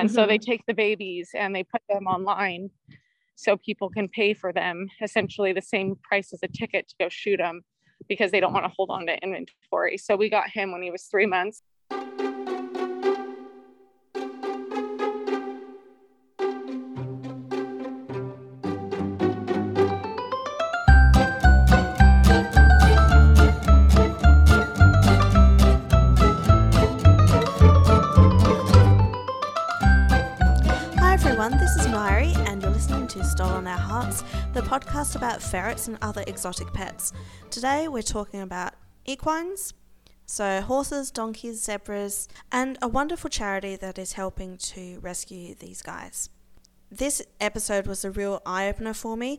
And so they mm-hmm. take the babies and they put them online so people can pay for them essentially the same price as a ticket to go shoot them because they don't want to hold on to inventory. So we got him when he was three months. The podcast about ferrets and other exotic pets. Today we're talking about equines, so horses, donkeys, zebras, and a wonderful charity that is helping to rescue these guys. This episode was a real eye opener for me.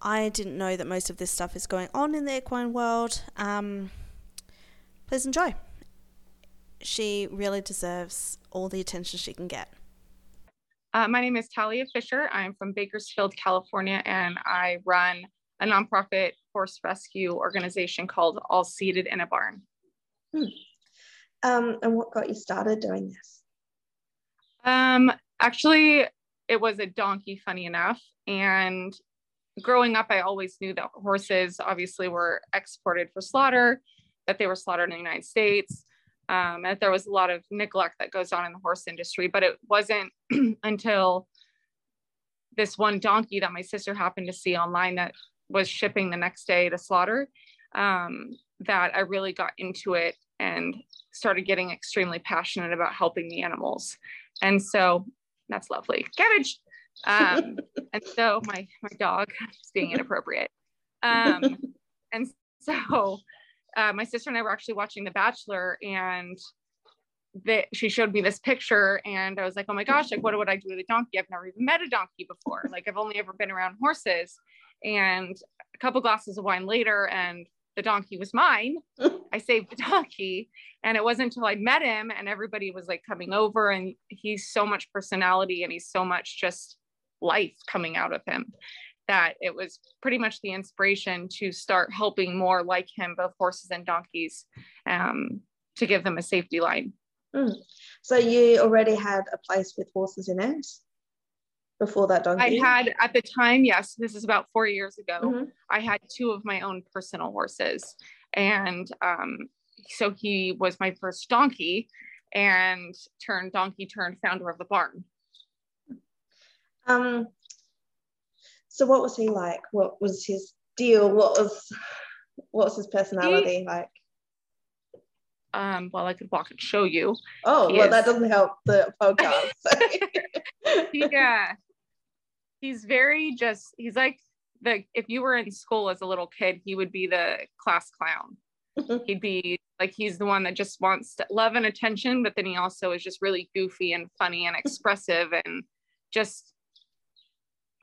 I didn't know that most of this stuff is going on in the equine world. Um, please enjoy. She really deserves all the attention she can get. Uh, my name is Talia Fisher. I'm from Bakersfield, California, and I run a nonprofit horse rescue organization called All Seated in a Barn. Um, and what got you started doing this? Um, actually, it was a donkey, funny enough. And growing up, I always knew that horses obviously were exported for slaughter, that they were slaughtered in the United States, um, and there was a lot of neglect that goes on in the horse industry. But it wasn't until this one donkey that my sister happened to see online that was shipping the next day to slaughter um, that I really got into it and started getting extremely passionate about helping the animals. And so that's lovely. Cabbage. Um, and so my my dog is being inappropriate. Um, and so uh, my sister and I were actually watching The Bachelor, and that she showed me this picture, and I was like, oh my gosh, like what would I do with a donkey? I've never even met a donkey before. Like I've only ever been around horses. And a couple glasses of wine later, and the donkey was mine. I saved the donkey. And it wasn't until I met him and everybody was like coming over, and he's so much personality and he's so much just life coming out of him that it was pretty much the inspiration to start helping more like him, both horses and donkeys, um, to give them a safety line. Mm. So you already had a place with horses in it before that donkey? I had at the time, yes, this is about four years ago, Mhm. I had two of my own personal horses. And um, so he was my first donkey and turned donkey turned founder of the barn. Um, so what was he like? What was his deal? What was what was his personality like? Um, well, I could walk and show you. Oh, he well, that doesn't help the podcast. yeah he's very just he's like the if you were in school as a little kid he would be the class clown he'd be like he's the one that just wants to love and attention but then he also is just really goofy and funny and expressive and just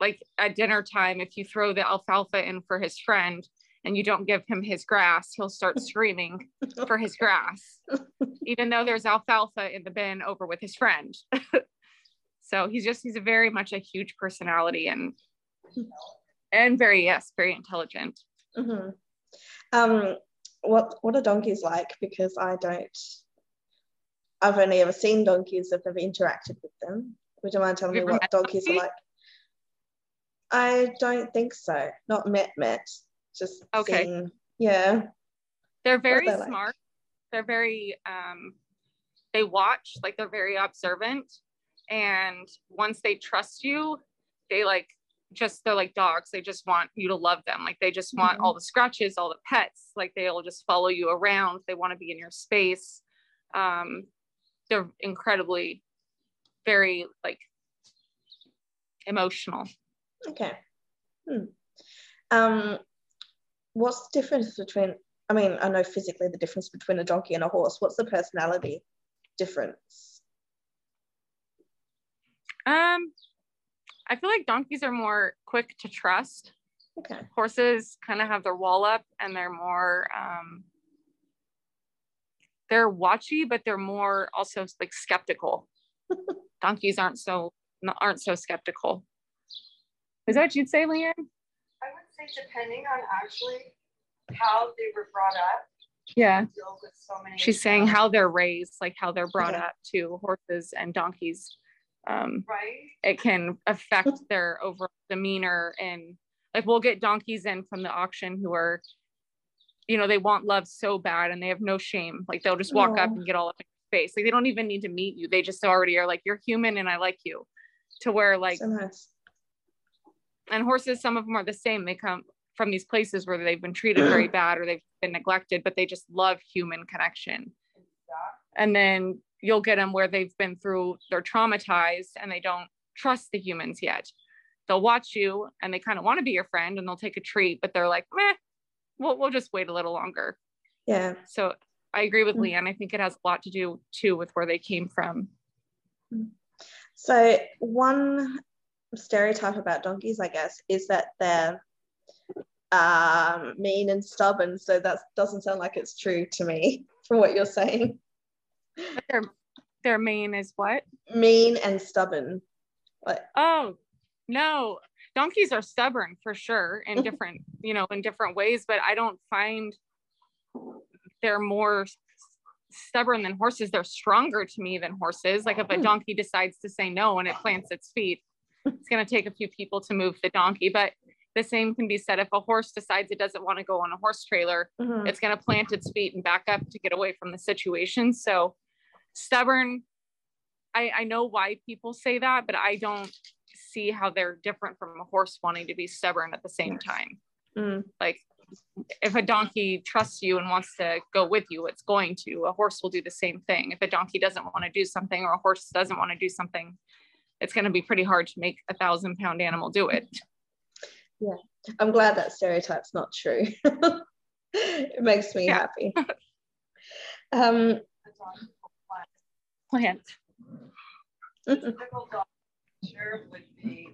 like at dinner time if you throw the alfalfa in for his friend and you don't give him his grass he'll start screaming for his grass even though there's alfalfa in the bin over with his friend so he's just he's a very much a huge personality and and very yes very intelligent Mhm. Um, what what are donkeys like? Because I don't. I've only ever seen donkeys. I've never interacted with them. Would you mind telling me Have you ever what donkeys are like? I don't think so. Not met met. Just Okay. seen. Yeah. they're very they like? smart they're very um they watch like they're very observant and once they trust you they like just they're like dogs they just want you to love them like they just want Mhm. all the scratches all the pets like they'll just follow you around they want to be in your space um they're incredibly very like emotional Okay. Hmm. Um, what's the difference between? I mean, I know physically the difference between a donkey and a horse. What's the personality difference? um i feel like donkeys are more quick to trust Okay. horses kind of have their wall up and they're more um they're watchy but they're more also like skeptical donkeys aren't so aren't so skeptical is that what you'd say leanne I would say depending on actually how they were brought up, yeah so many. she's saying how they're raised like how they're brought Okay. up to horses and donkeys Um, Right? it can affect their overall demeanor and like we'll get donkeys in from the auction who are you know they want love so bad and they have no shame like they'll just walk up and get all up in your face like they don't even need to meet you they just already are like you're human and i like you to where like so nice. And horses some of them are the same. They come from these places where they've been treated very bad or they've been neglected but they just love human connection. And then you'll get them where they've been through they're traumatized and they don't trust the humans yet. They'll watch you and they kind of want to be your friend and they'll take a treat but they're like meh we'll, we'll just wait a little longer. Yeah. so i agree with Mm. leanne. I think it has a lot to do too with where they came from. So one stereotype about donkeys, I guess, is that they're um, mean and stubborn. So that doesn't sound like it's true to me from what you're saying. their their main is what Mean and stubborn. Like, Oh, no. Donkeys are stubborn for sure in different, you know, in different ways, but I don't find they're more stubborn than horses. They're stronger to me than horses. Like if a Hmm. donkey decides to say no and it plants its feet, it's going to take a few people to move the donkey. But the same can be said if a horse decides it doesn't want to go on a horse trailer, mhm. it's going to plant its feet and back up to get away from the situation. So stubborn, I, I know why people say that, but I don't see how they're different from a horse wanting to be stubborn at the same time. Mm, Like if a donkey trusts you and wants to go with you, it's going to. A horse will do the same thing. If a donkey doesn't want to do something or a horse doesn't want to do something, it's going to be pretty hard to make a thousand pound animal do it. Yeah, I'm glad that stereotype's not true. it makes me Yeah. happy. Um, The donkey will plant. Plant. The typical dog picture would be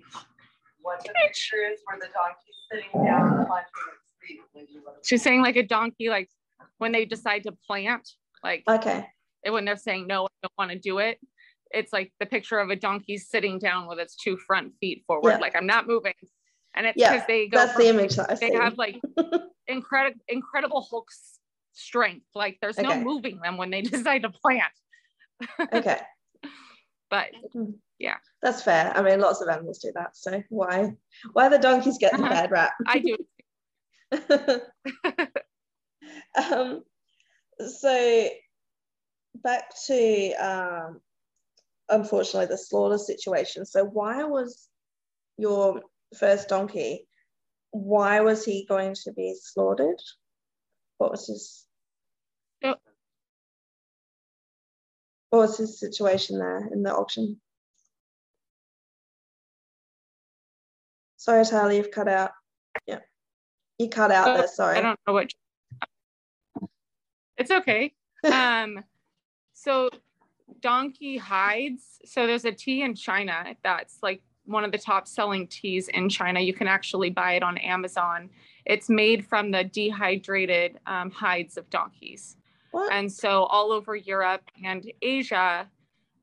what the picture is where the donkey's sitting down planting its feet. Maybe what it's- She's saying like a donkey, like when they decide to plant, like okay. and when they're saying no, I don't want to do it, it's like the picture of a donkey sitting down with its two front feet forward, Yeah. like I'm not moving. And it's Yeah, because they go That's from- the image that I they see. have like incredible incredible Hulk strength. Like there's no moving them when they decide to plant. okay. But yeah. That's fair. I mean, lots of animals do that. So why why the donkeys get the Uh-huh. bad rap? I do. um, so back to um, unfortunately the slaughter situation. So why was your first donkey? Why was he going to be slaughtered? What was his? So- What was his situation there in the auction? Sorry, Tyler, you've cut out. Yeah, you cut out there. Sorry. I don't know what. It's okay. Um, so donkey hides. So there's a tea in China that's like one of the top selling teas in China. You can actually buy it on Amazon. It's made from the dehydrated um, hides of donkeys. What? And so all over Europe and Asia,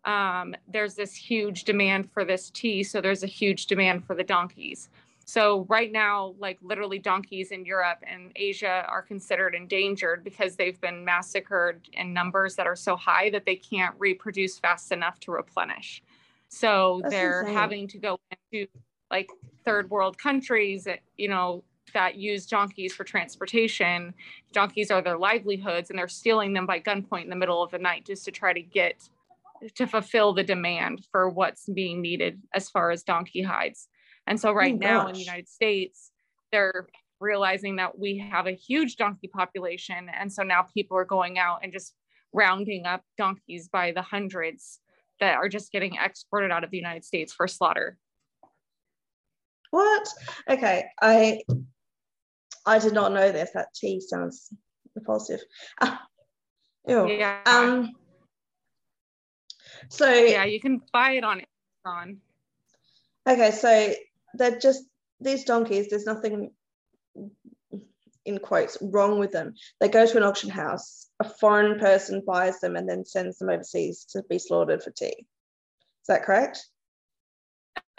um, there's this huge demand for this tea. So there's a huge demand for the donkeys. So right now, like literally donkeys in Europe and Asia are considered endangered because they've been massacred in numbers that are so high that they can't reproduce fast enough to replenish. So That's they're insane. having to go into like third world countries that, you know, that use donkeys for transportation. Donkeys are their livelihoods and they're stealing them by gunpoint in the middle of the night just to try to get to fulfill the demand for what's being needed as far as donkey hides. And so right Oh, now in the. United States, they're realizing that we have a huge donkey population. And so now people are going out and just rounding up donkeys by the hundreds that are just getting exported out of the United States for slaughter. What? Okay, I I did not know this. That tea sounds repulsive. Ew. Yeah. Um. So yeah, you can buy it on Amazon. okay, so they're just these donkeys. There's nothing in quotes wrong with them. They go to an auction house. A foreign person buys them and then sends them overseas to be slaughtered for tea. Is that correct?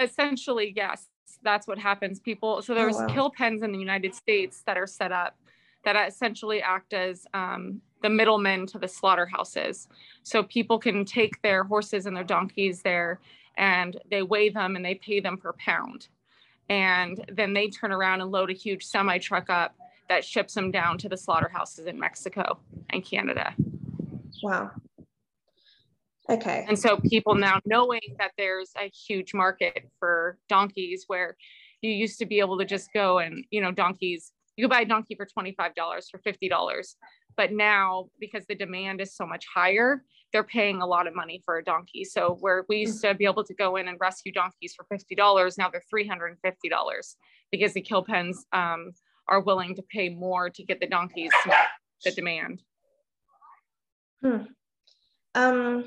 essentially yes that's what happens people so there's Oh, wow. kill pens in the united states that are set up that essentially act as um, the middlemen to the slaughterhouses so people can take their horses and their donkeys there and they weigh them and they pay them per pound. And then they turn around and load a huge semi truck up that ships them down to the slaughterhouses in Mexico and Canada. Wow. Okay. And so people now knowing that there's a huge market for donkeys where you used to be able to just go and, you know, donkeys, you could buy a donkey for $25 for $50. But now because the demand is so much higher, they're paying a lot of money for a donkey. So where we used to be able to go in and rescue donkeys for $50, now they're $350 because the kill pens um, are willing to pay more to get the donkeys to meet the demand. Hmm. Um,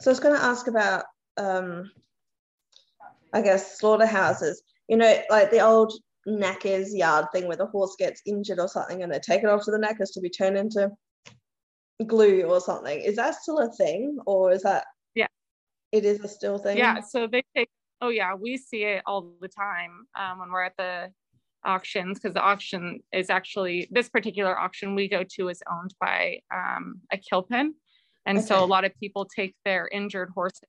so I was going to ask about, um, I guess, slaughterhouses. You know, like the old knackers yard thing where the horse gets injured or something and they take it off to the knackers to be turned into glue or something. Is that still a thing or is that? Yeah. It is a still thing? Yeah. So they take, oh, yeah, we see it all the time um, when we're at the auctions because the auction is actually this particular auction we go to is owned by um, a kill pen and okay. so a lot of people take their injured horses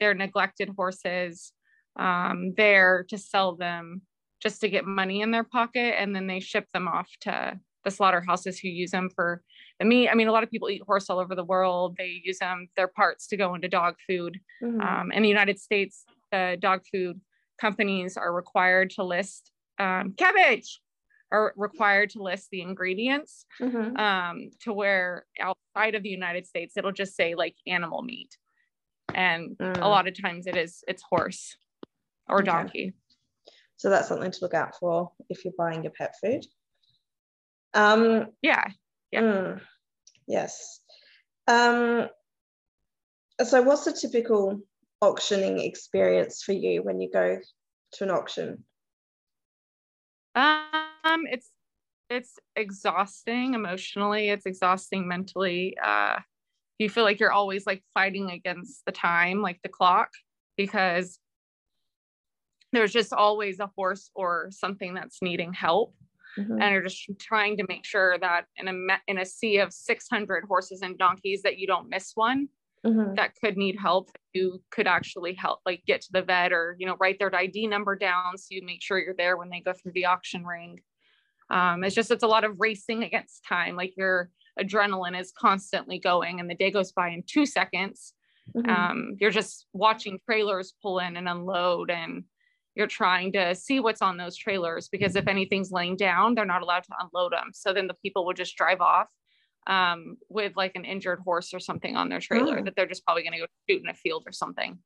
their neglected horses um, there to sell them just to get money in their pocket and then they ship them off to the slaughterhouses who use them for the meat i mean a lot of people eat horse all over the world they use them their parts to go into dog food mm-hmm. um, in the united states the dog food companies are required to list um, cabbage are required to list the ingredients mm-hmm. um, to where outside of the United States, it'll just say like animal meat. And mm. a lot of times it is, it's horse or okay. donkey. So that's something to look out for if you're buying your pet food. Um, yeah. Yeah. Mm, yes. Um, so what's the typical auctioning experience for you when you go to an auction? Um, it's it's exhausting emotionally. It's exhausting mentally. Uh, you feel like you're always like fighting against the time, like the clock, because there's just always a horse or something that's needing help. Mm-hmm. and you're just trying to make sure that in a in a sea of 600 horses and donkeys that you don't miss one mm-hmm. that could need help you could actually help like get to the vet or you know write their id number down so you make sure you're there when they go through the auction ring um, it's just it's a lot of racing against time like your adrenaline is constantly going and the day goes by in two seconds mm-hmm. um, you're just watching trailers pull in and unload and you're trying to see what's on those trailers because if anything's laying down they're not allowed to unload them so then the people will just drive off um, with like an injured horse or something on their trailer oh. that they're just probably going to go shoot in a field or something.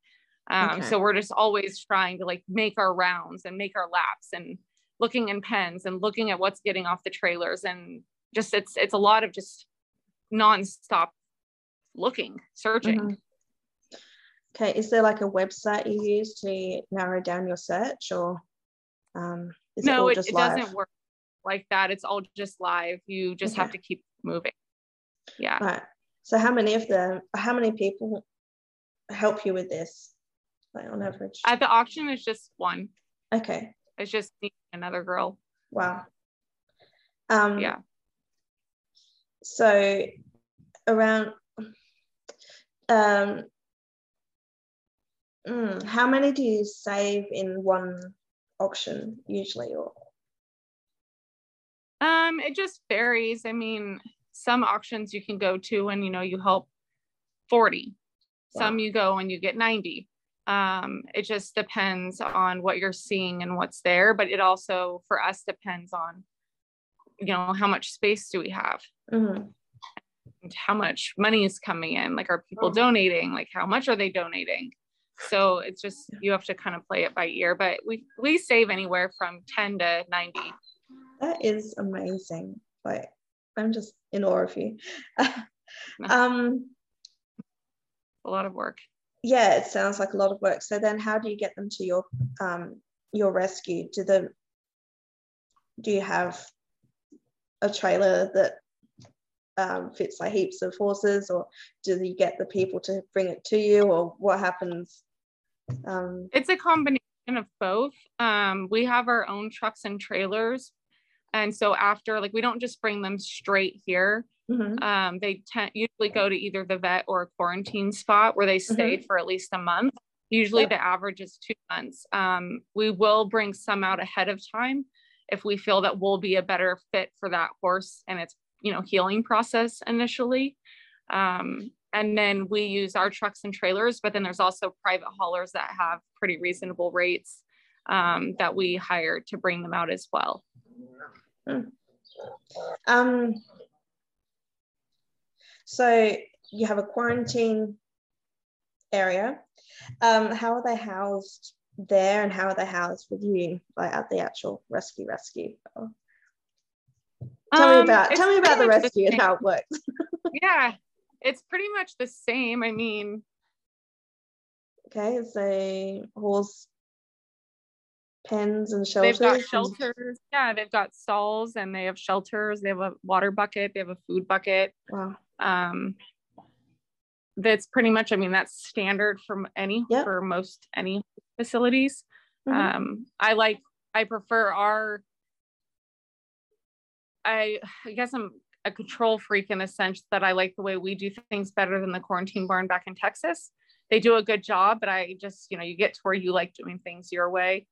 Um, okay. So we're just always trying to like make our rounds and make our laps and looking in pens and looking at what's getting off the trailers and just it's it's a lot of just nonstop looking, searching. Mm-hmm. Okay, is there like a website you use to narrow down your search or um, no, it, it, it doesn't work like that. It's all just live. You just okay. have to keep moving. Yeah. Right. So how many of them how many people help you with this like on average? At the auction it's just one. Okay. It's just another girl. Wow. Um yeah. so around um mm, how many do you save in one auction usually or? Um it just varies. I mean some auctions you can go to and you know you help 40 wow. some you go and you get 90 um, it just depends on what you're seeing and what's there but it also for us depends on you know how much space do we have? Mm-hmm. and how much money is coming in? Like are people donating? Like how much are they donating so it's just you have to kind of play it by ear but we we save anywhere from 10 to 90 that is amazing like I'm just in awe of you. um, a lot of work. Yeah, it sounds like a lot of work. So then, how do you get them to your um, your rescue? Do the do you have a trailer that um, fits like heaps of horses, or do you get the people to bring it to you, or what happens? Um, it's a combination of both. Um, we have our own trucks and trailers and so after, like, we don't just bring them straight here. Mm-hmm. Um, they usually go to either the vet or a quarantine spot where they stay mm-hmm. for at least a month. Usually Yep. the average is two months. Um, we will bring some out ahead of time if we feel that we'll be a better fit for that horse and its, you know, healing process initially. Um, and then we use our trucks and trailers, but then there's also private haulers that have pretty reasonable rates um, that we hire to bring them out as well. Um, so you have a quarantine area. Um, how are they housed there and how are they housed with you, like at the actual rescue rescue? Tell me Um, about tell me about the rescue and how it works. Yeah, it's pretty much the same. I mean, Okay, so horse pens and shelters. they've got shelters. Yeah, they've got stalls and they have shelters. They have a water bucket. They have a food bucket. Wow. Um, that's pretty much. I mean, that's standard from any Yep. for most any facilities. Mhm. Um, I like. I prefer our. I, I guess I'm a control freak in the sense that I like the way we do things better than the quarantine barn back in Texas. They do a good job, but I just, you know, you get to where you like doing things your way.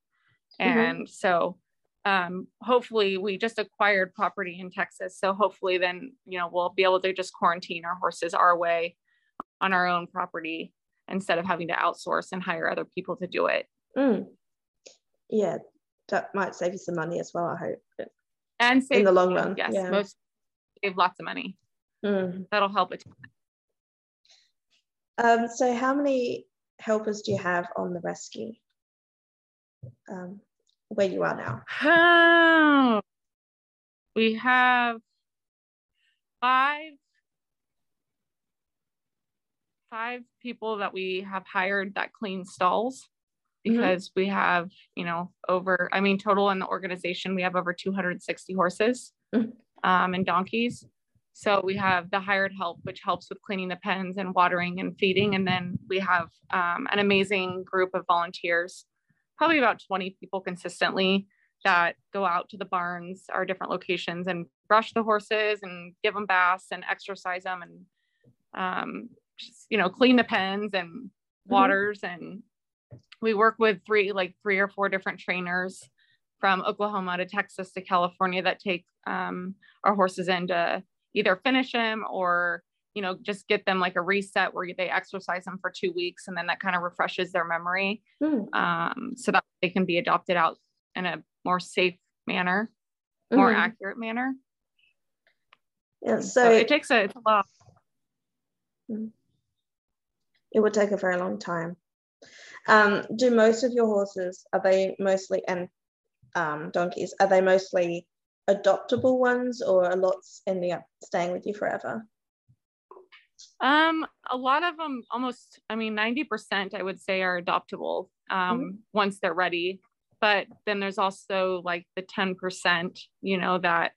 Mhm. And so um, hopefully we just acquired property in Texas. So hopefully then, you know, we'll be able to just quarantine our horses our way on our own property instead of having to outsource and hire other people to do it. Mm. Yeah, that might save you some money as well, I hope. And save, in the long run, Yes, yeah. most save lots of money. Mm. That'll help it. Um, so how many helpers do you have on the rescue? Um, where you are now? Oh, we have five five people that we have hired that clean stalls Mhm. because we have you know over i mean total in the organization we have over 260 horses Mhm. Um, and donkeys. So we have the hired help which helps with cleaning the pens and watering and feeding. And then we have um, an amazing group of volunteers probably about 20 people consistently that go out to the barns our different locations and brush the horses and give them baths and exercise them and um, just you know clean the pens and waters. And we work with three like three or four different trainers from oklahoma to texas to california that take um, our horses in to either finish them or you know just get them like a reset where they exercise them for two weeks and then that kind of refreshes their memory Mm. um, so that they can be adopted out in a more safe manner more Mhm. accurate manner Yeah, so, so it takes a, it's a lot it would take a very long time. Um, do most of your horses are they mostly and um, donkeys are they mostly adoptable ones or are lots ending up staying with you forever? Um, a lot of them almost, I mean, 90% I would say are adoptable um, once they're ready. But then there's also like the 10%, you know, that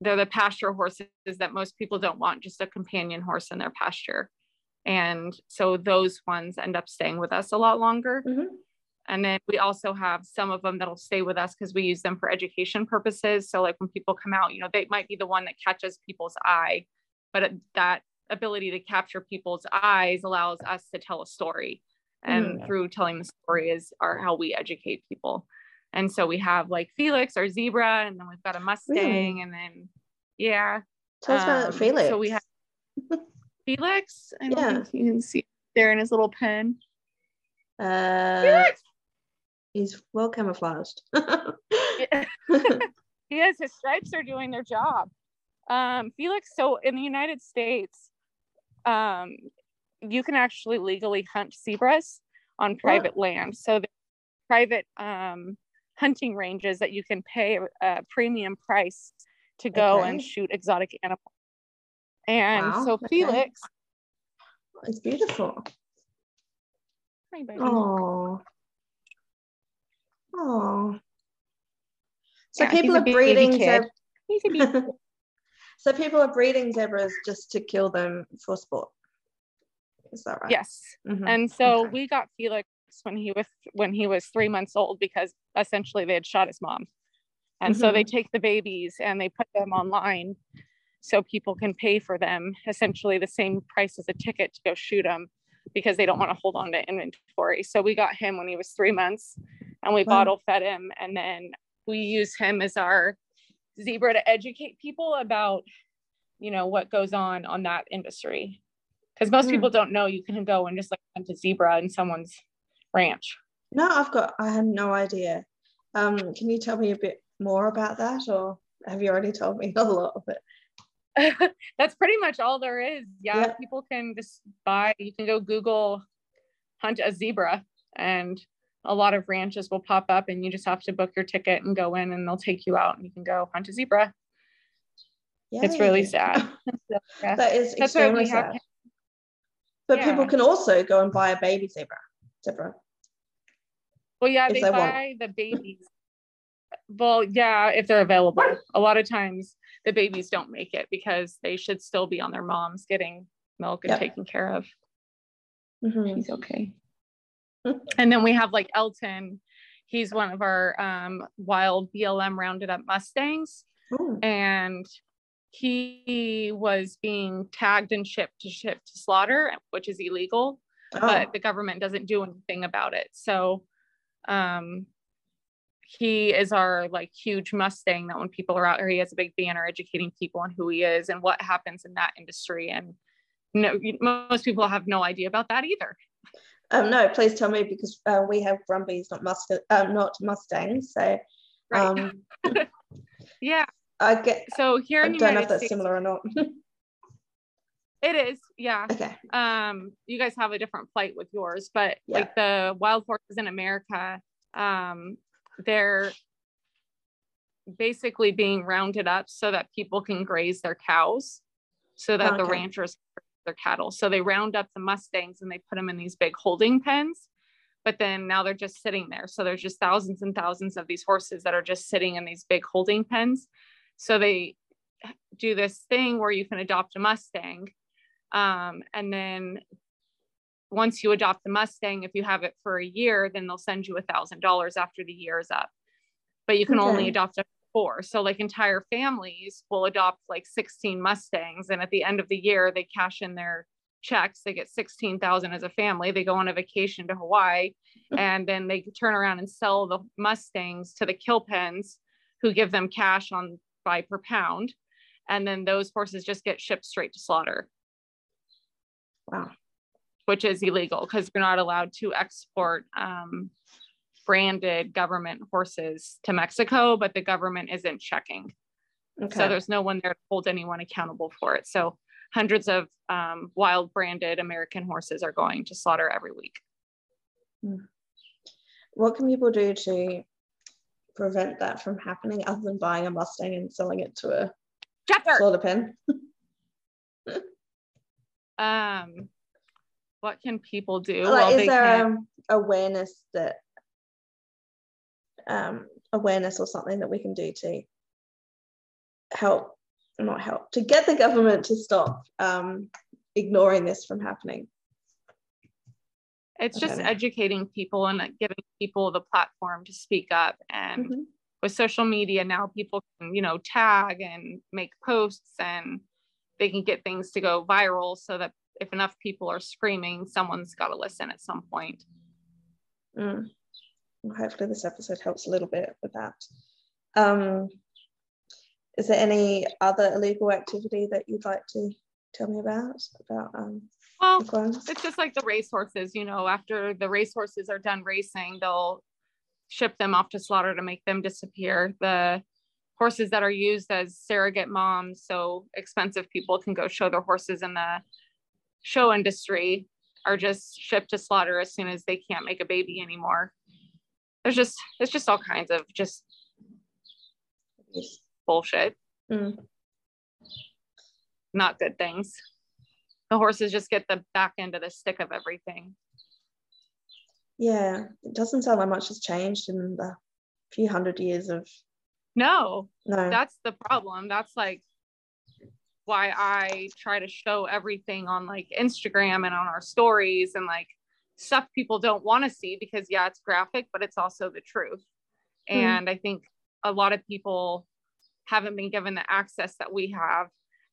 they're the pasture horses that most people don't want just a companion horse in their pasture. And so those ones end up staying with us a lot longer. Mhm. And then we also have some of them that'll stay with us because we use them for education purposes. So like when people come out, you know, they might be the one that catches people's eye, but that ability to capture people's eyes allows us to tell a story. And Mm. through telling the story is are how we educate people. And so we have like Felix, our zebra, and then we've got a Mustang, and then yeah. Tell us about um, Felix. So we have Felix. I don't Yeah. think you can see there in his little pen. uh, Felix! He's well camouflaged. yes, his stripes are doing their job. Um, Felix, so in the United States, um, you can actually legally hunt zebras on private land. So the private um, hunting ranges that you can pay a premium price to go and shoot exotic animals. And Wow, so okay. Felix, it's beautiful. hi. Oh. Oh. So Yeah, people are breeding zeb- He's a baby. so people are breeding zebras just to kill them for sport. Is that right? yes. Mhm. And so Okay. we got Felix when he was when he was three months old because essentially they had shot his mom. And so they take the babies and they put them online so people can pay for them essentially the same price as a ticket to go shoot them because they don't want to hold on to inventory. So we got him when he was three months and we Wow. bottle fed him. And then we use him as our zebra to educate people about, you know, what goes on on that industry. Because most Hmm. people don't know you can go and just like hunt a zebra in someone's ranch. No, I've got. I had no idea. Um, can you tell me a bit more about that, or have you already told me a lot of it? That's pretty much all there is. Yeah, Yeah. people can just buy, you can go Google hunt a zebra and a lot of ranches will pop up and you just have to book your ticket and go in and they'll take you out and you can go hunt a zebra. It's really sad. So, yeah. that is That's extremely we have sad. But people can also go and buy a baby zebra. Zebra. Well, yeah, they, they want. buy the babies. Well, yeah, if they're available. A lot of times the babies don't make it because they should still be on their moms getting milk and Yep. taken care of. Mhm. He's okay. and then we have like Elton. He's one of our um, wild BLM rounded up Mustangs. Ooh. And he was being tagged and shipped to ship to slaughter, which is illegal Oh, but the government doesn't do anything about it. So um he is our like huge Mustang that when people are out here, he has a big banner educating people on who he is and what happens in that industry. And no, most people have no idea about that either. um, no, please tell me because uh, we have Brumbies, not Must, um, not Mustangs. So Right. um, yeah. I get. So here I in the don't know if that's States, similar or not. it is. Yeah. okay. um you guys have a different plight with yours but Yeah. like the wild horses in america um they're basically being rounded up so that people can graze their cows so that the ranchers their cattle. So they round up the mustangs and they put them in these big holding pens but then now they're just sitting there. So there's just thousands and thousands of these horses that are just sitting in these big holding pens. So they do this thing where you can adopt a mustang um, and then once you adopt the Mustang, if you have it for a year, then they'll send you a thousand dollars after the year is up. But you can only adopt up four. So like entire families will adopt like 16 Mustangs. And at the end of the year, they cash in their checks. They get 16,000 as a family. They go on a vacation to Hawaii and then they turn around and sell the Mustangs to the kill pens who give them cash on by per pound. And then those horses just get shipped straight to slaughter Wow. Which is illegal because we're not allowed to export um, branded government horses to Mexico, but the government isn't checking. Okay. So there's no one there to hold anyone accountable for it. So hundreds of um, wild branded American horses are going to slaughter every week. what can people do to prevent that from happening other than buying a Mustang and selling it to a Chapter. slaughter pen? Um, what can people do? like, is there can. um, awareness that um, awareness or something that we can do to help, not help, to get the government to stop um, ignoring this from happening? it's just educating people and giving people the platform to speak up and Mhm. with social media now people can you know tag and make posts and they can get things to go viral so that if enough people are screaming someone's got to listen at some point Mm. Well, hopefully, this episode helps a little bit with that. Um, is there any other illegal activity that you'd like to tell me about? About um, well it's just like the racehorses you know after the racehorses are done racing they'll ship them off to slaughter to make them disappear the horses that are used as surrogate moms so expensive people can go show their horses in the show industry are just shipped to slaughter as soon as they can't make a baby anymore. There's just it's just all kinds of just bullshit. Mm. not good things. The horses just get the back end of the stick of everything. Yeah, it doesn't sound like much has changed in the few hundred years of no. No. that's the problem. That's like why i try to show everything on like instagram and on our stories and like stuff people don't want to see because yeah it's graphic but it's also the truth Mhm. and i think a lot of people haven't been given the access that we have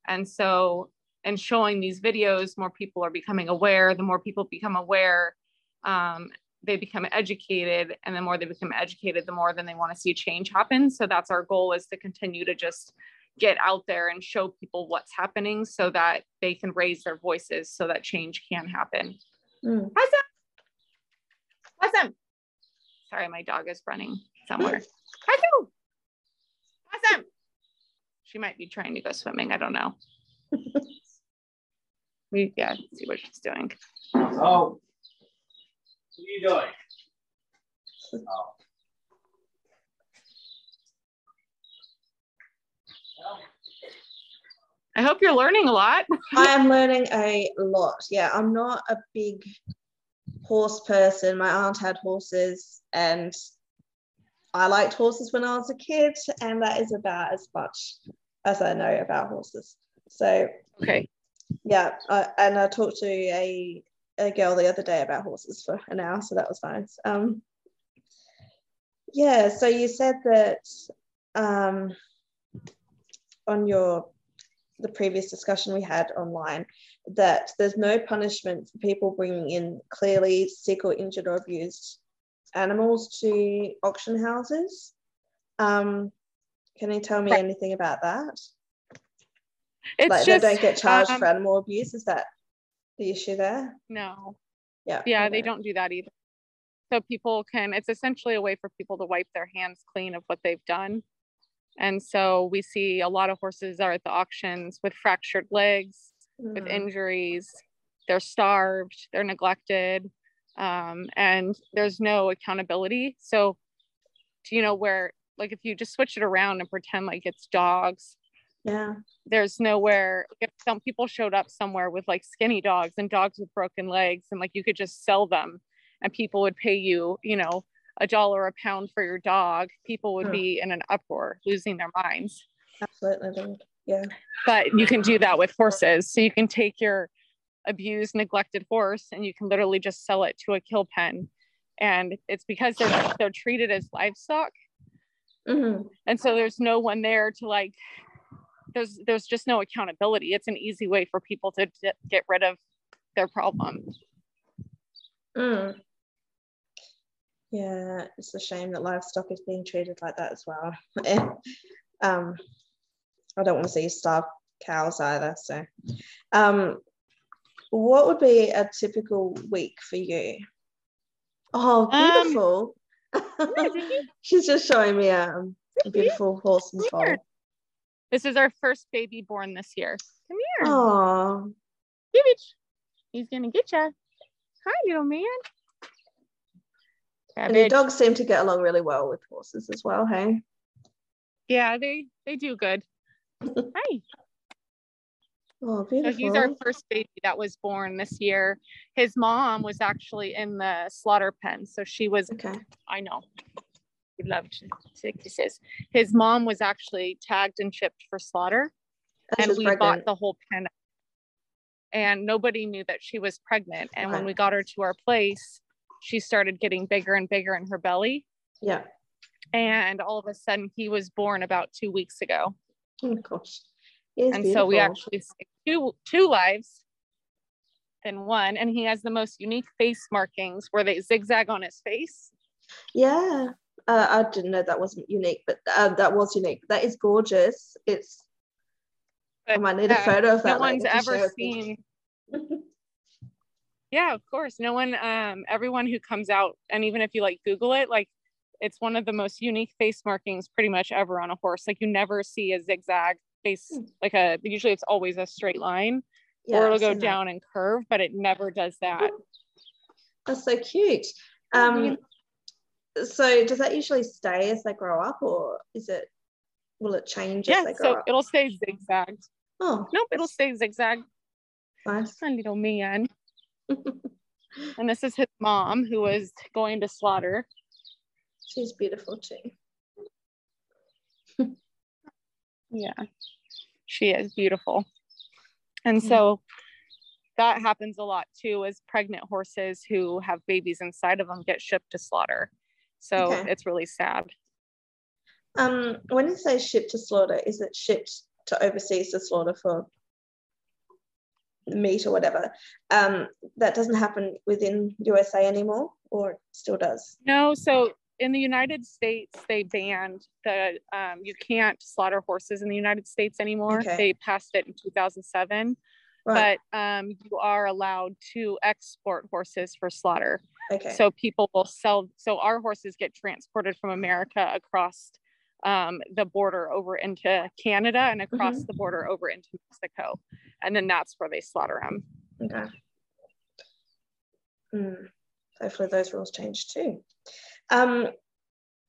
and so and showing these videos, more people are becoming aware. The more people become aware, um, they become educated. And the more they become educated, the more then they want to see change happen. So that's our goal is to continue to just get out there and show people what's happening so that they can raise their voices so that change can happen. Mm. Awesome. Awesome. Sorry, my dog is running somewhere. Awesome. Awesome. She might be trying to go swimming. I don't know. we yeah, see what she's doing. Oh, what are you doing? Oh. I hope you're learning a lot. I am learning a lot. Yeah, I'm not a big horse person. My aunt had horses and I liked horses when I was a kid, and that is about as much as I know about horses. So, okay. Yeah, I, and I talked to a, a girl the other day about horses for an hour, so that was nice. Um, yeah, so you said that um, on your the previous discussion we had online that there's no punishment for people bringing in clearly sick or injured or abused animals to auction houses. Um, can you tell me right. anything about that? It's like just, they don't get charged um, for animal abuse. Is that the issue there? No. Yeah. Yeah, they don't do that either. So people can. It's essentially a way for people to wipe their hands clean of what they've done. And so we see a lot of horses are at the auctions with fractured legs, mm. with injuries. They're starved. They're neglected um, and there's no accountability. So, you know, where like if you just switch it around and pretend like it's dogs, yeah, there's nowhere. If some people showed up somewhere with like skinny dogs and dogs with broken legs, and like you could just sell them, and people would pay you, you know, a dollar a pound for your dog, people would be in an uproar, losing their minds. Absolutely, yeah. But you can do that with horses. So you can take your abused, neglected horse, and you can literally just sell it to a kill pen. And it's because they're they're treated as livestock, mm-hmm. and so there's no one there to like. There's there's just no accountability. It's an easy way for people to d- get rid of their problem. Mm. Yeah, it's a shame that livestock is being treated like that as well. um, I don't want to see starved cows either. So, um, what would be a typical week for you? Oh, Um, beautiful. She's just showing me um, a beautiful horse and foal. This is our first baby born this year. Come here. Oh. He's gonna get you. Hi, little man. And your dogs seem to get along really well with horses as well, hey? Yeah, they they do good. Hi. Oh, beautiful. So he's our first baby that was born this year. His mom was actually in the slaughter pen, so she was. Okay. I know. He loved to kisses. His mom was actually tagged and shipped for slaughter, And and we pregnant. bought the whole pen. And nobody knew that she was pregnant. And when we got her to our place, she started getting bigger and bigger in her belly. Yeah. And all of a sudden, he was born about two weeks ago. Oh gosh. And so we actually two two lives than one and he has the most unique face markings where they zigzag on his face Yeah. Uh, I didn't know that wasn't unique, but uh, that was unique. That is gorgeous. It's. I but might need a uh, photo of that. no one's later to share ever seen yeah of course no one um everyone who comes out and even if you like google it like it's one of the most unique face markings pretty much ever on a horse like you never see a zigzag face Hmm. like a usually it's always a straight line Yeah, or I've it'll go seen that. down and curve but it never does that That's so cute. Um, so does that usually stay as they grow up, or is it? Will it change as yeah they grow so up? it'll stay zigzagged Oh, nope it'll stay zigzag nice. a little man. and this is his mom who was going to slaughter. She's beautiful too. Yeah, she is beautiful. And so that happens a lot too, is pregnant horses who have babies inside of them get shipped to slaughter. So Okay. it's really sad. Um, when you say shipped to slaughter, is it shipped to overseas to slaughter for meat or whatever. Um, that doesn't happen within USA anymore, or still does. No, so in the United States, they banned the um, you can't slaughter horses in the United States anymore. Okay. They passed it in 2007, Right. but um, you are allowed to export horses for slaughter. okay. So people will sell. So our horses get transported from America across um, the border over into Canada and across the border over into Mexico, and then that's where they slaughter them. Okay. Mm, hopefully those rules change too. Um,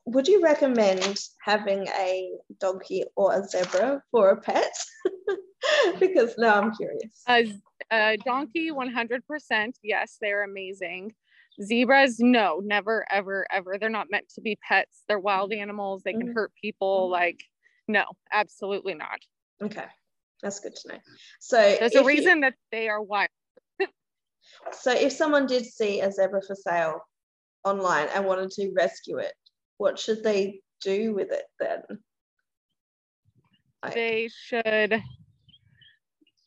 would you recommend having a donkey or a zebra for a pet? because now I'm curious. A, a donkey, 100%. Yes, they're amazing. Zebras, no, never, ever, ever. They're not meant to be pets. They're wild animals. They can Mhm. hurt people. Like, no, absolutely not. Okay, that's good to know. So There's a if you- reason that they are wild. so if someone did see a zebra for sale online and wanted to rescue it, what should they do with it then? Like- They should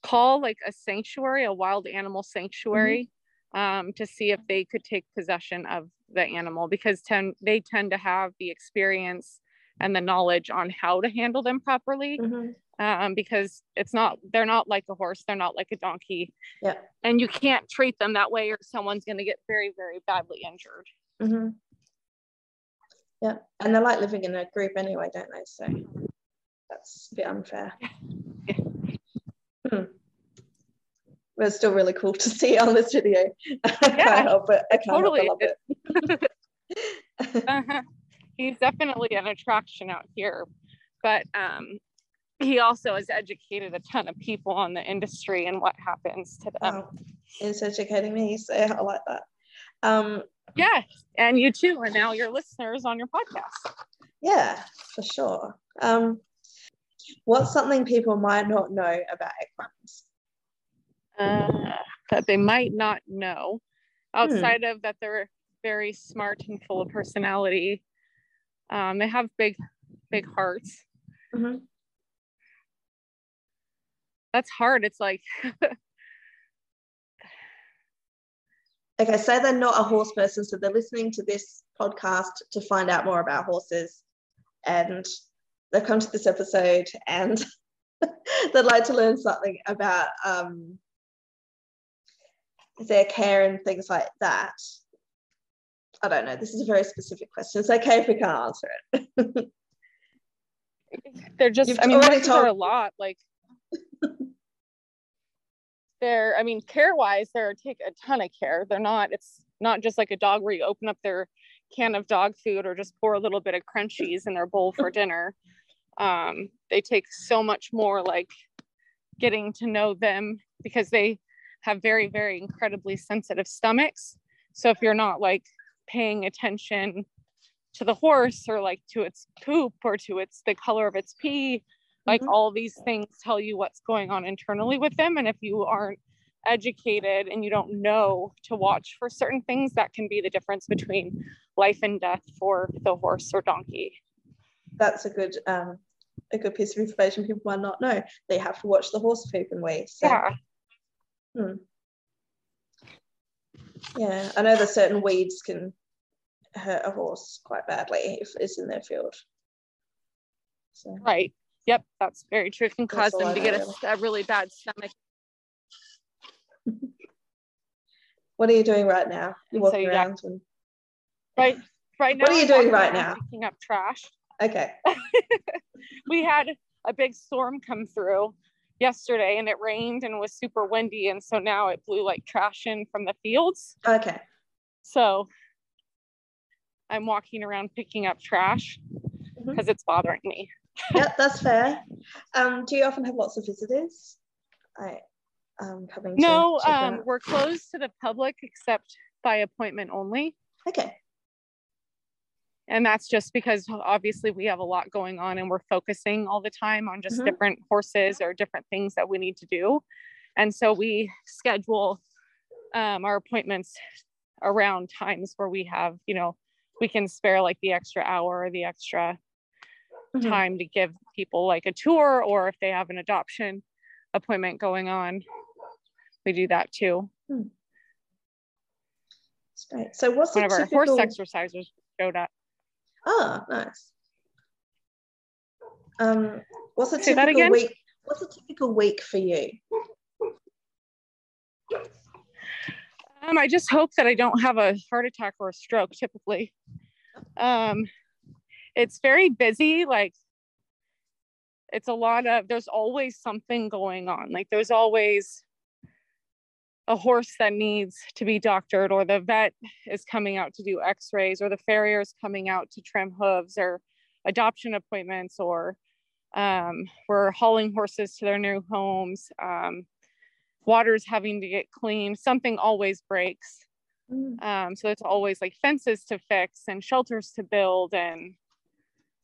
call like a sanctuary, a wild animal sanctuary, um, to see if they could take possession of the animal because ten, they tend to have the experience and the knowledge on how to handle them properly. Mhm. um, because it's not they're not like a horse they're not like a donkey Yeah. and you can't treat them that way or someone's going to get very very badly injured Mhm. Yeah, and they like living in a group anyway, don't they? So that's a bit unfair. Hmm. But it's still really cool to see on this video. I Yeah, can't help it. I can't totally. help love it. uh-huh. he's definitely an attraction out here but um, he also has educated a ton of people on the industry and what happens to them Wow. It's educating me, so I like that. Um, yeah and you too and now your listeners on your podcast yeah, for sure. Um, what's something people might not know about equines? Uh, that they might not know outside of that they're very smart and full of personality. Um, they have big big hearts. Mhm. that's hard. It's like Okay, say they're not a horse person, so they're listening to this podcast to find out more about horses, and they've come to this episode and they'd like to learn something about um, their care and things like that. I don't know. This is a very specific question. It's okay if we can't answer it. they're just You've i mean already horses are a lot like they're i mean care wise they're take a ton of care they're not it's not just like a dog where you open up their can of dog food or just pour a little bit of crunchies in their bowl for dinner um, they take so much more like getting to know them because they have very very incredibly sensitive stomachs so if you're not like paying attention to the horse or like to its poop or to its the color of its pee like Mhm. all these things tell you what's going on internally with them and if you aren't educated and you don't know to watch for certain things that can be the difference between life and death for the horse or donkey That's a good um, a good piece of information people might not know. They have to watch the horse poop and wee. So. yeah Hmm. Yeah, I know that certain weeds can hurt a horse quite badly if it's in their field. So right yep that's very true it can cause them to get a, a really bad stomach what are you doing right now? You're And so walking around and right right now What are you I'm doing right now? picking up trash okay. we had a big storm come through yesterday and it rained and was super windy and so now it blew like trash in from the fields Okay. so i'm walking around picking up trash because it's bothering me Yeah, that's fair. Um, do you often have lots of visitors? I um coming no you um, we're closed to the public except by appointment only Okay. And that's just because obviously we have a lot going on and we're focusing all the time on just Mhm. different horses or different things that we need to do and so we schedule um, our appointments around times where we have you know we can spare like the extra hour or the extra Mhm. time to give people like a tour or if they have an adoption appointment going on we do that too. Great. So what's One of our typical... horse exercisers showed up. Oh, nice. Um, what's a Say typical week? What's a typical week for you? Um, I just hope that I don't have a heart attack or a stroke typically. Um, it's very busy. Like, it's a lot of, there's always something going on. Like, there's always a horse that needs to be doctored, or the vet is coming out to do x rays, or the farrier is coming out to trim hooves, or adoption appointments, or um, we're hauling horses to their new homes. Um, water's having to get cleaned. Something always breaks. Mm, Um, so it's always like fences to fix and shelters to build and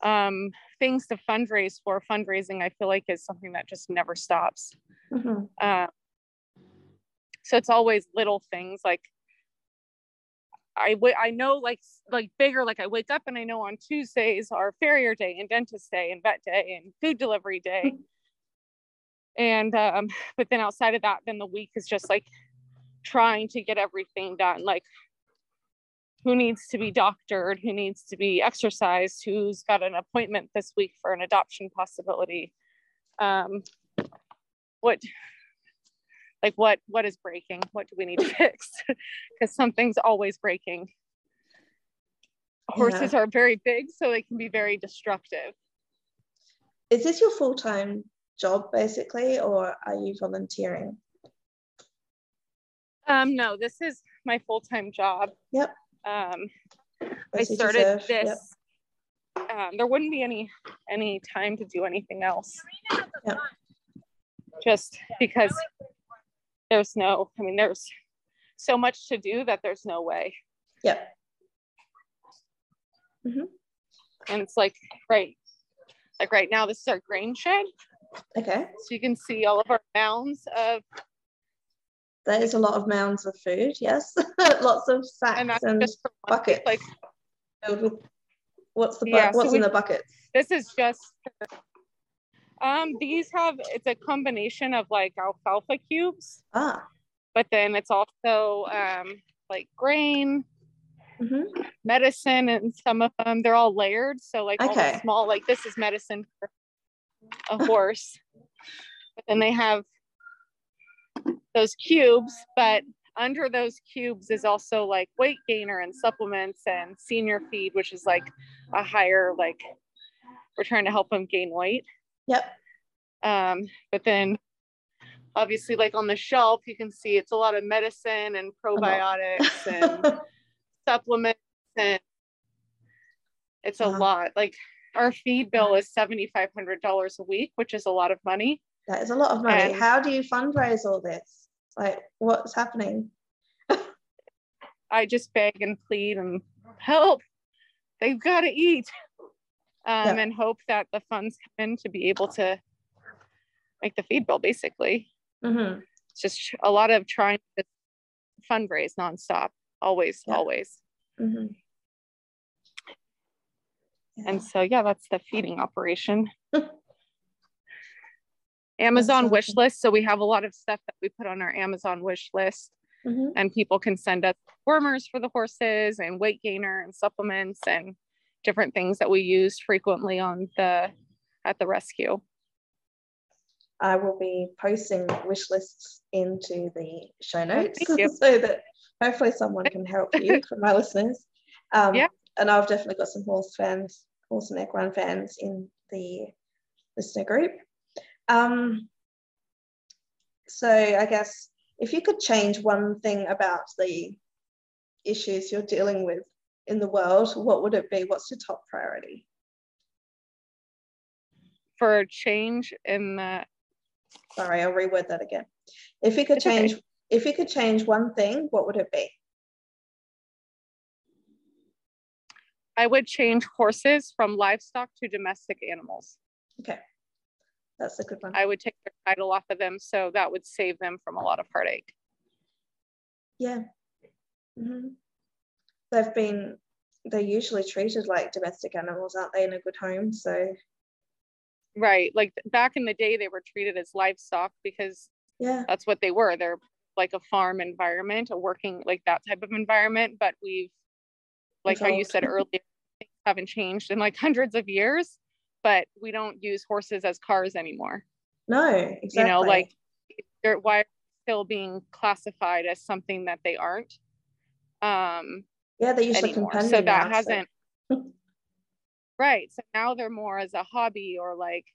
um, things to fundraise for. Fundraising, I feel like, is something that just never stops. mhm. Uh, so it's always little things like I w- I know like like bigger like I wake up and I know on Tuesdays are farrier day and dentist day and vet day and food delivery day. and um but then outside of that then the week is just like trying to get everything done like who needs to be doctored, who needs to be exercised, who's got an appointment this week for an adoption possibility. Um what like what what is breaking what do we need to fix because something's always breaking horses are very big so they can be very destructive Is this your full time job basically, or are you volunteering? um no this is my full-time job Yep. um i started this yep. um, there wouldn't be any any time to do anything else Yep. just because there's no i mean there's so much to do that there's no way Yep. Mm-hmm. and it's like right like right now this is our grain shed Okay. so you can see all of our mounds of That is a lot of mounds of food. Yes. Lots of sacks and and, just for buckets. like what's the bu- Yeah, so what's we- in the buckets? this is just um these have it's a combination of like alfalfa cubes. Ah. but then it's also um like grain hmm medicine and some of them they're all layered. So like all the small like this is medicine for a horse. But then they have those cubes but under those cubes is also like weight gainer and supplements and senior feed which is like a higher like we're trying to help them gain weight Yep. um but then obviously like on the shelf you can see it's a lot of medicine and probiotics and supplements and it's a Wow. lot like our feed bill is $7500 a week which is a lot of money That is a lot of money. And- How do you fundraise all this? Like, what's happening? i just beg and plead and help they've got to eat um, Yeah. and hope that the funds come in to be able to make the feed bill basically hmm it's just a lot of trying to fundraise nonstop always Yeah. always hmm And so, yeah, that's the feeding operation. Amazon wish list. So we have a lot of stuff that we put on our Amazon wish list, hmm and people can send us warmers for the horses and weight gainer and supplements and different things that we use frequently on the at the rescue. I will be posting wish lists into the show notes so that hopefully someone can help you for my listeners. Um, Yeah. And I've definitely got some horse fans, horse and equine fans in the listener group. Um, so I guess if you could change one thing about the issues you're dealing with in the world, what would it be? What's your top priority? For a change in the Sorry, I'll reword that again. If you could It's okay. change, if you could change one thing, what would it be? I would change horses from livestock to domestic animals. Okay, that's a good one. I would take the title off of them so that would save them from a lot of heartache. Yeah. Mhm. They've been, they're usually treated like domestic animals, aren't they, in a good home? So, Right. Like back in the day, they were treated as livestock because yeah, that's what they were. They're like a farm environment, a working like that type of environment, but we've like how you said earlier, things haven't changed in like hundreds of years, but we don't use horses as cars anymore. No, exactly. You know, like they're why still being classified as something that they aren't. Um yeah, they used anymore. to So that hasn't right. So now they're more as a hobby or like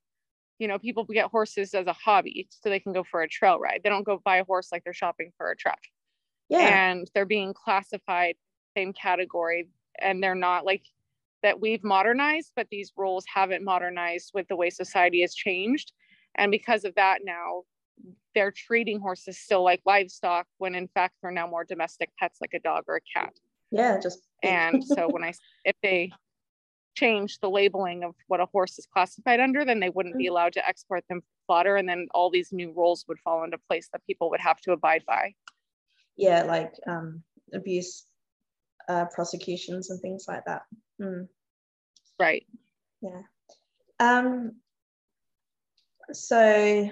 you know, people get horses as a hobby so they can go for a trail ride. They don't go buy a horse like they're shopping for a truck. Yeah. And they're being classified same category and they're not like that we've modernized, but these roles haven't modernized with the way society has changed. And because of that now they're treating horses still like livestock when in fact they're now more domestic pets like a dog or a cat. Yeah, just and so when I if they change the labeling of what a horse is classified under, then they wouldn't be allowed to export them for slaughter. And then all these new rules would fall into place that people would have to abide by. Yeah, like um, abuse uh, prosecutions and things like that. Mm. Right. Yeah. Um, so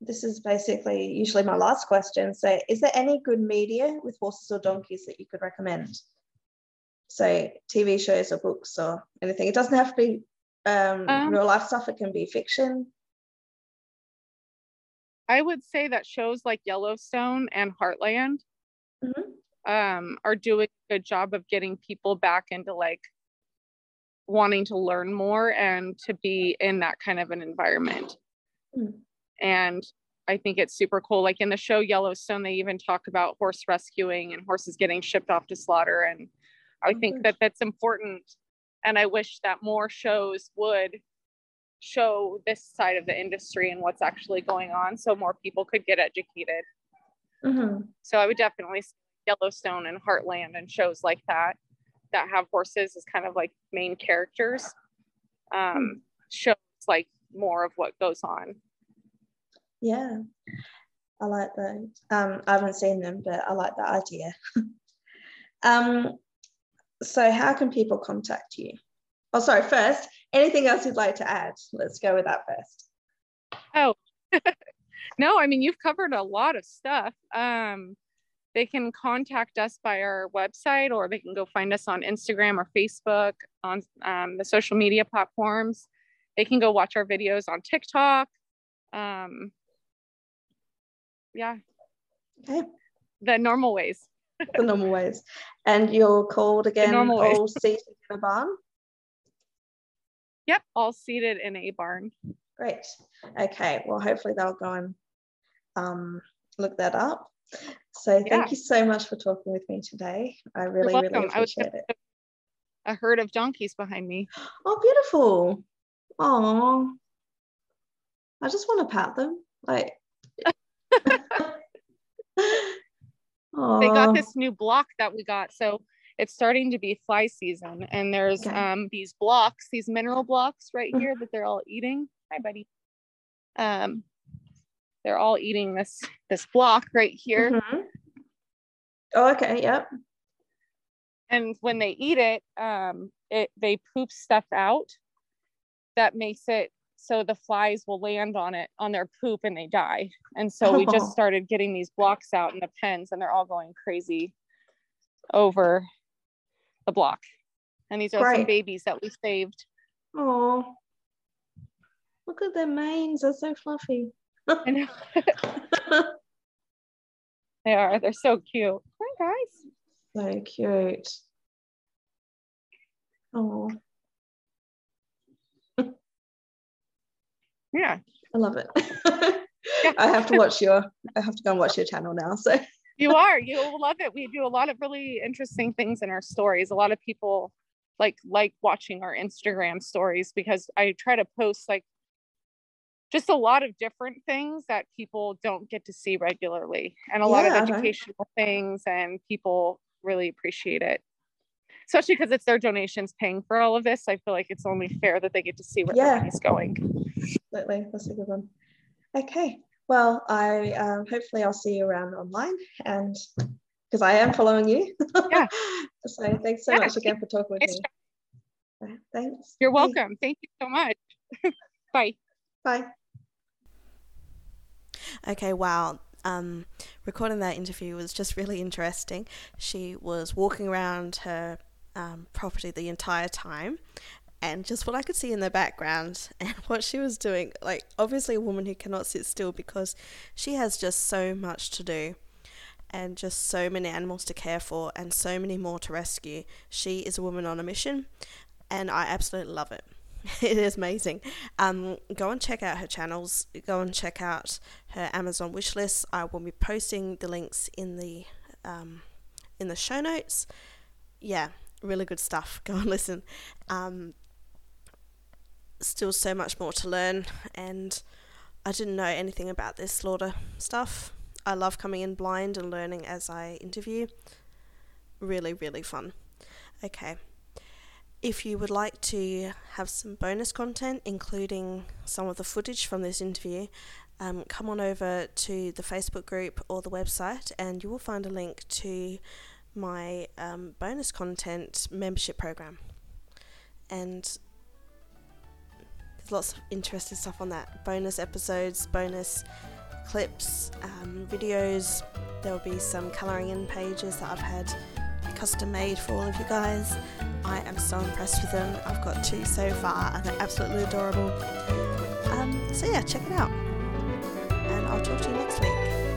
this is basically usually my last question. So is there any good media with horses or donkeys that you could recommend? So TV shows or books or anything. It doesn't have to be um, um, real life stuff. It can be fiction. I would say that shows like Yellowstone and Heartland mm-hmm. um, are doing a good job of getting people back into like wanting to learn more and to be in that kind of an environment. Mm. And I think it's super cool. Like in the show Yellowstone, they even talk about horse rescuing and horses getting shipped off to slaughter. And I think that that's important. And I wish that more shows would show this side of the industry and what's actually going on so more people could get educated. Mm-hmm. So I would definitely Yellowstone and Heartland and shows like that that have horses as kind of like main characters um, hmm. shows like more of what goes on. Yeah, I like that. Um, I haven't seen them, but I like that idea. um, so how can people contact you? Oh, sorry, first, anything else you'd like to add? Let's go with that first. Oh, no, I mean, you've covered a lot of stuff. Um, they can contact us by our website or they can go find us on Instagram or Facebook on um, the social media platforms. They can go watch our videos on TikTok. Um, yeah. Okay. The normal ways. The normal ways. And you're called again all seated in a barn? Yep, all seated in a barn. Great. Okay, well, hopefully they'll go and um, look that up. So thank yeah. you so much for talking with me today. I really, really appreciate it. A herd of donkeys behind me. Oh, beautiful. Oh, I just want to pat them. Like, they got this new block that we got. So it's starting to be fly season and there's okay. um, these blocks, these mineral blocks right here that they're all eating. Hi, buddy. Um, they're all eating this this block right here. Mm-hmm. Oh, okay. Yep. And when they eat it, um, it they poop stuff out that makes it so the flies will land on it on their poop and they die. And so we just started getting these blocks out in the pens and they're all going crazy over the block. And these are some babies that we saved. Oh, look at their manes. They're so fluffy. I know. they are. They're so cute. Hi, guys. So cute. Oh. Yeah. I love it. I have to watch your I have to go and watch your channel now. So you are. You will love it. We do a lot of really interesting things in our stories. A lot of people like like watching our Instagram stories because I try to post like just a lot of different things that people don't get to see regularly and a yeah, lot of educational right. things and people really appreciate it especially because it's their donations paying for all of this i feel like it's only fair that they get to see where yeah. money's going absolutely. That's a good one. Okay. Well i um, hopefully i'll see you around online and because i am following you. Yeah. So thanks so yeah. much again for talking with me. Thanks. You're welcome. Thank you so much. Bye. Bye. Okay, wow. Um, recording that interview was just really interesting. She was walking around her um, property the entire time, and just what I could see in the background and what she was doing, like obviously a woman who cannot sit still because she has just so much to do and just so many animals to care for and so many more to rescue. She is a woman on a mission and I absolutely love it. it is amazing. Um, go and check out her channels. Go and check out her Amazon wish list. I will be posting the links in the um, in the show notes. Yeah, really good stuff. Go and listen. Um, still so much more to learn, and I didn't know anything about this slaughter stuff. I love coming in blind and learning as I interview. Really, really fun. Okay. If you would like to have some bonus content, including some of the footage from this interview, um, come on over to the Facebook group or the website, and you will find a link to my um, bonus content membership program. And lots of interesting stuff on that bonus episodes, bonus clips, um, videos. There will be some colouring in pages that I've had custom made for all of you guys. I am so impressed with them. I've got two so far and they're absolutely adorable. Um, so yeah, check it out. And I'll talk to you next week.